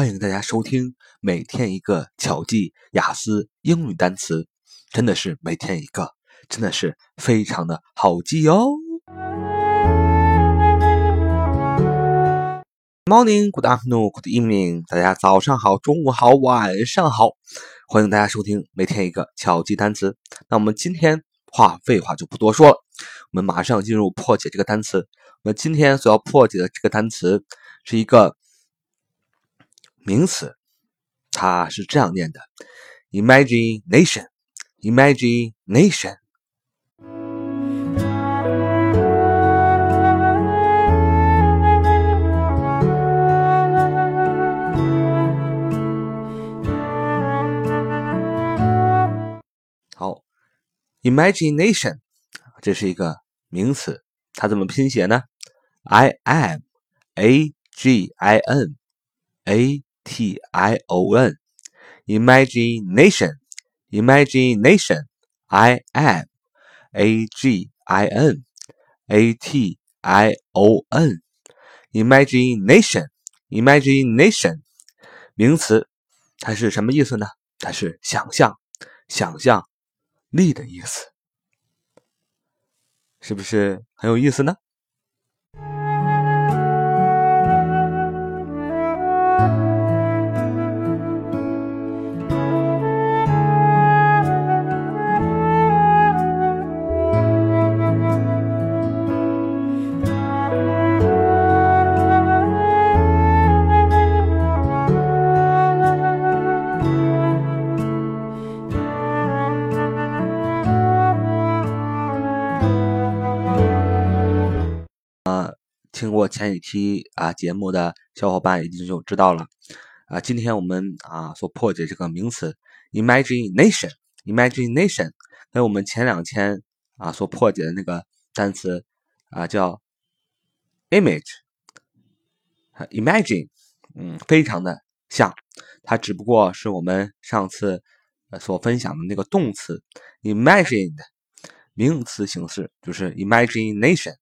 欢迎大家收听每天一个巧记雅思英语单词，真的是每天一个，真的是非常的好记哦。Morning, good afternoon, good evening，大家早上好，中午好，晚上好，欢迎大家收听每天一个巧记单词。那我们今天话废话就不多说了，我们马上进入破解这个单词。我们今天所要破解的这个单词是一个。名词，它是这样念的：imagination，imagination。好，imagination，这是一个名词，它怎么拼写呢？I am A G I N A。T I O N imagination imagination I M A G I N A T I O N imagination imagination 名词，它是什么意思呢？它是想象、想象力的意思，是不是很有意思呢？ 过前几期啊节目的小伙伴已经就知道了啊。今天我们啊所破解这个名词 imagination，imagination 跟我们前两天啊所破解的那个单词啊叫 image，imagine，嗯，非常的像，它只不过是我们上次所分享的那个动词 imagined，名词形式就是 imagination。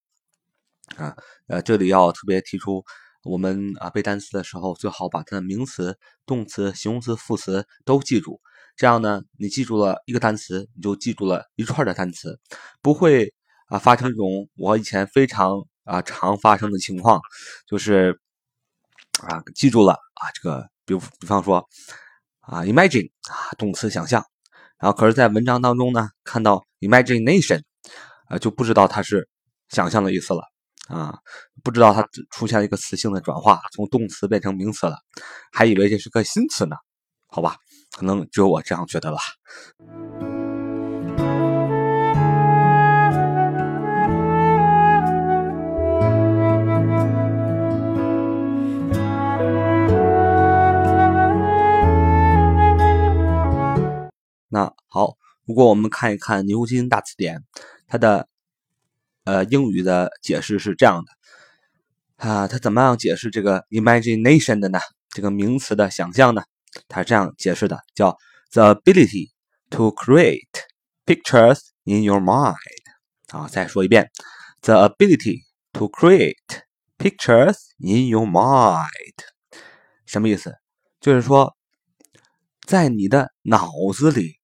啊，呃，这里要特别提出，我们啊背单词的时候，最好把它的名词、动词、形容词、副词都记住。这样呢，你记住了一个单词，你就记住了一串的单词，不会啊发生一种我以前非常啊常发生的情况，就是啊记住了啊这个，比如比方说啊 imagine 啊动词想象，然后可是在文章当中呢看到 imagination 啊就不知道它是想象的意思了。啊，不知道它出现了一个词性的转化，从动词变成名词了，还以为这是个新词呢。好吧，可能只有我这样觉得吧。那好，如果我们看一看牛津大词典，它的。呃，英语的解释是这样的啊，它怎么样解释这个 imagination 的呢？这个名词的想象呢？它是这样解释的，叫 the ability to create pictures in your mind。啊，再说一遍，the ability to create pictures in your mind，什么意思？就是说，在你的脑子里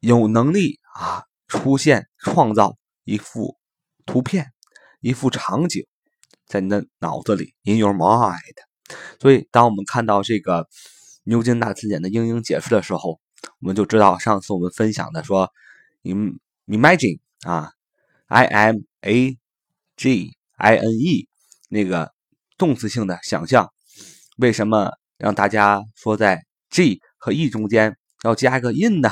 有能力啊，出现创造一幅。图片，一幅场景，在你的脑子里，in your mind。所以，当我们看到这个牛津大词典的英英解释的时候，我们就知道上次我们分享的说，imagine 啊，i m a g i n e 那个动词性的想象，为什么让大家说在 g 和 e 中间要加一个 in 呢？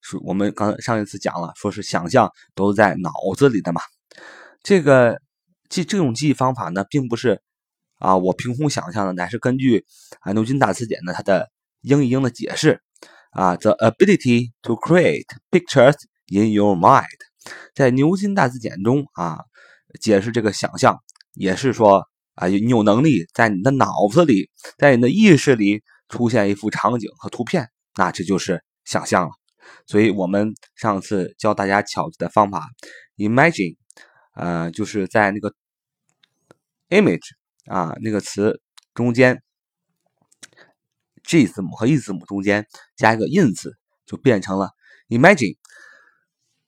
是我们刚上一次讲了，说是想象都在脑子里的嘛。这个记这种记忆方法呢，并不是啊我凭空想象的，乃是根据啊牛津大词典呢它的英译英的解释啊，the ability to create pictures in your mind，在牛津大词典中啊解释这个想象，也是说啊你有能力在你的脑子里，在你的意识里出现一幅场景和图片，那这就是想象了。所以我们上次教大家巧记的方法，imagine。呃，就是在那个 image 啊那个词中间 G 字母和 E 字母中间加一个 in 字，就变成了 imagine。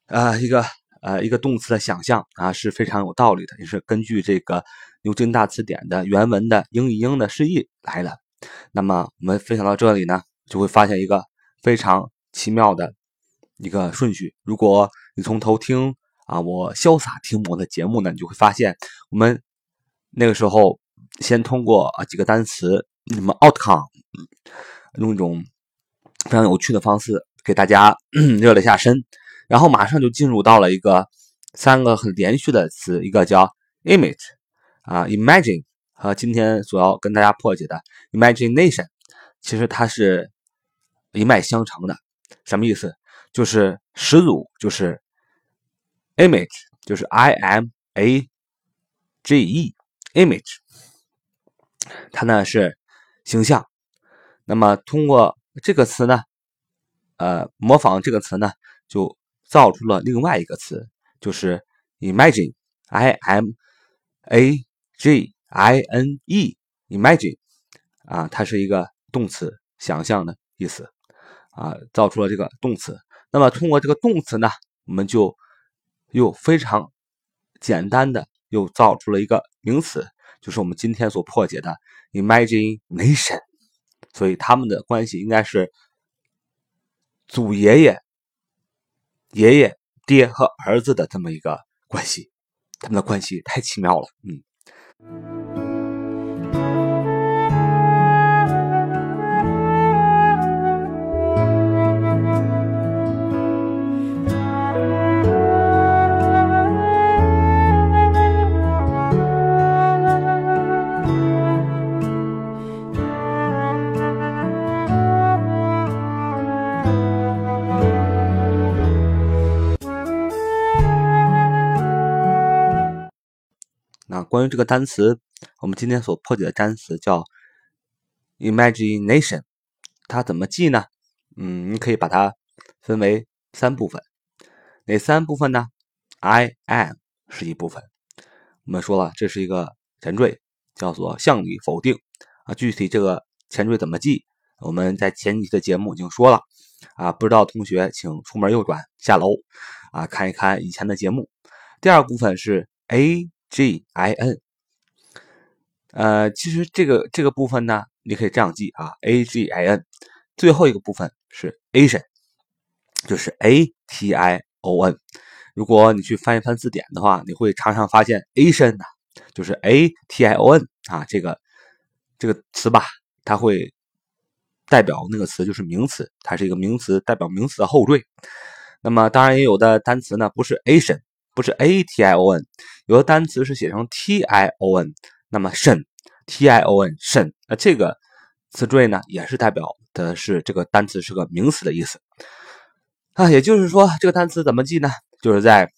啊，一个呃一个动词的想象啊是非常有道理的，也是根据这个牛津大词典的原文的英译英的释义来的。那么我们分享到这里呢，就会发现一个非常奇妙的一个顺序。如果你从头听啊，我潇洒听我的节目呢，你就会发现我们那个时候先通过啊几个单词，什么 outcome，用一种非常有趣的方式给大家 热了一下身，然后马上就进入到了一个三个很连续的词，一个叫 image 啊，imagine。和今天所要跟大家破解的 imagination，其实它是一脉相承的。什么意思？就是始祖就是 image，就是 i m a g e，image，它呢是形象。那么通过这个词呢，呃，模仿这个词呢，就造出了另外一个词，就是 imagine，i m a g。i n e imagine 啊，它是一个动词，想象的意思啊，造出了这个动词。那么通过这个动词呢，我们就又非常简单的又造出了一个名词，就是我们今天所破解的 imagination。所以他们的关系应该是祖爷爷、爷爷、爹和儿子的这么一个关系，他们的关系太奇妙了，嗯。关于这个单词，我们今天所破解的单词叫 imagination，它怎么记呢？嗯，你可以把它分为三部分，哪三部分呢？I am 是一部分。我们说了，这是一个前缀，叫做向你否定啊。具体这个前缀怎么记？我们在前几期的节目已经说了啊。不知道同学，请出门右转，下楼啊，看一看以前的节目。第二部分是 A。G I N，呃，其实这个这个部分呢，你可以这样记啊，A G I N，最后一个部分是 Asian，就是 A T I O N。如果你去翻一翻字典的话，你会常常发现 Asian 呢，就是 A T I O N 啊，这个这个词吧，它会代表那个词就是名词，它是一个名词，代表名词的后缀。那么当然也有的单词呢，不是 Asian。不是 a t i o n，有的单词是写成 t i o n，那么 shen t i o n shen，那这个词缀呢，也是代表的是这个单词是个名词的意思啊。也就是说，这个单词怎么记呢？就是在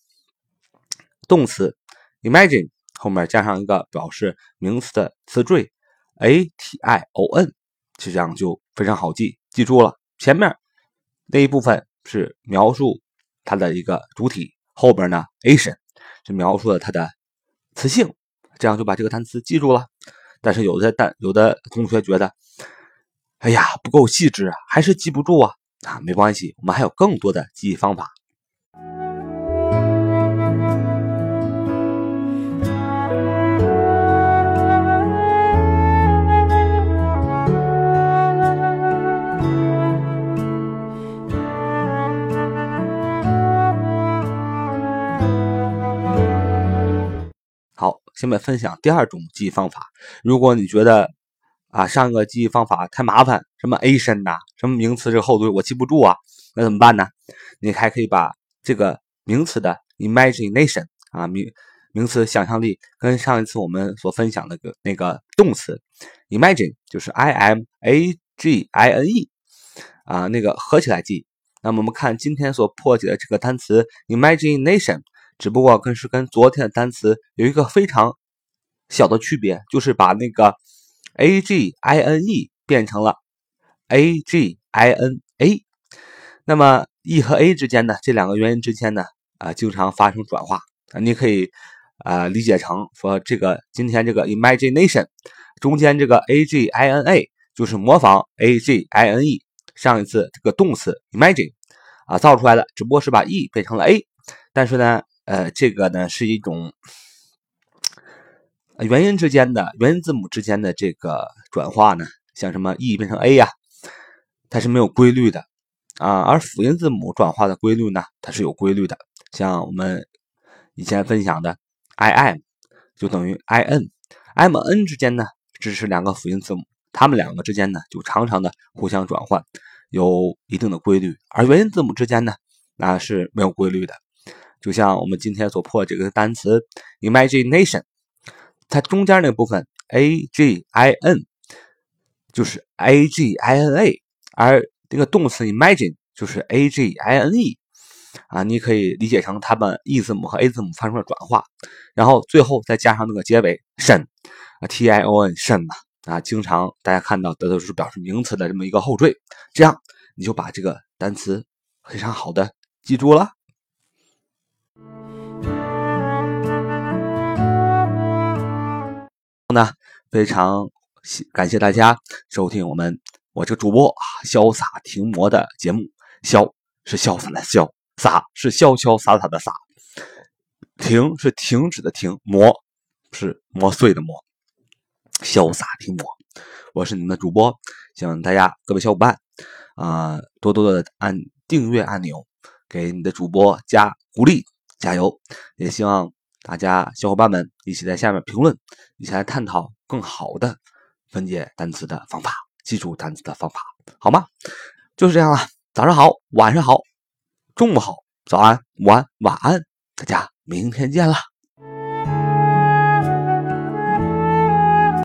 动词 imagine 后面加上一个表示名词的词缀 a t i o n，就这样就非常好记。记住了，前面那一部分是描述它的一个主体。后边呢，Asian 就描述了它的词性，这样就把这个单词记住了。但是有的单有的同学觉得，哎呀不够细致啊，还是记不住啊啊，没关系，我们还有更多的记忆方法。下面分享第二种记忆方法。如果你觉得啊上一个记忆方法太麻烦，什么 Asian 呐，什么名词这个后缀我记不住啊，那怎么办呢？你还可以把这个名词的 imagination 啊名名词想象力跟上一次我们所分享的个那个动词 imagine 就是 i m a g i n e 啊那个合起来记。那么我们看今天所破解的这个单词 imagination。只不过跟是跟昨天的单词有一个非常小的区别，就是把那个 a g i n e 变成了 a g i n a。那么 e 和 a 之间呢，这两个元音之间呢，啊，经常发生转化啊。你可以啊理解成说，这个今天这个 imagination 中间这个 a g i n a 就是模仿 a g i n e。上一次这个动词 imagine 啊造出来的，只不过是把 e 变成了 a，但是呢，呃，这个呢是一种元音之间的元音字母之间的这个转化呢，像什么 e 变成 a 呀，它是没有规律的啊，而辅音字母转化的规律呢，它是有规律的，像我们以前分享的 i m 就等于 i n，m n 之间呢，支持两个辅音字母。它们两个之间呢，就常常的互相转换，有一定的规律；而元音字母之间呢，那是没有规律的。就像我们今天所破这个单词 imagination，它中间那部分 a g i n 就是 a g i n a，而这个动词 imagine 就是 a g i n e，啊，你可以理解成它们 e 字母和 a 字母发生了转化，然后最后再加上那个结尾 shen，啊 t i o n shen 嘛。啊，经常大家看到的都是表示名词的这么一个后缀，这样你就把这个单词非常好的记住了。呢，非常感谢大家收听我们我这个主播啊潇洒停魔的节目。潇是潇洒的潇，洒是潇潇洒洒的洒，停是停止的停，磨是磨碎的磨。潇洒听我，我是你们的主播，希望大家各位小伙伴啊，多多的按订阅按钮，给你的主播加鼓励，加油！也希望大家小伙伴们一起在下面评论，一起来探讨更好的分解单词的方法，记住单词的方法，好吗？就是这样了，早上好，晚上好，中午好，早安，午安，晚安，大家明天见了。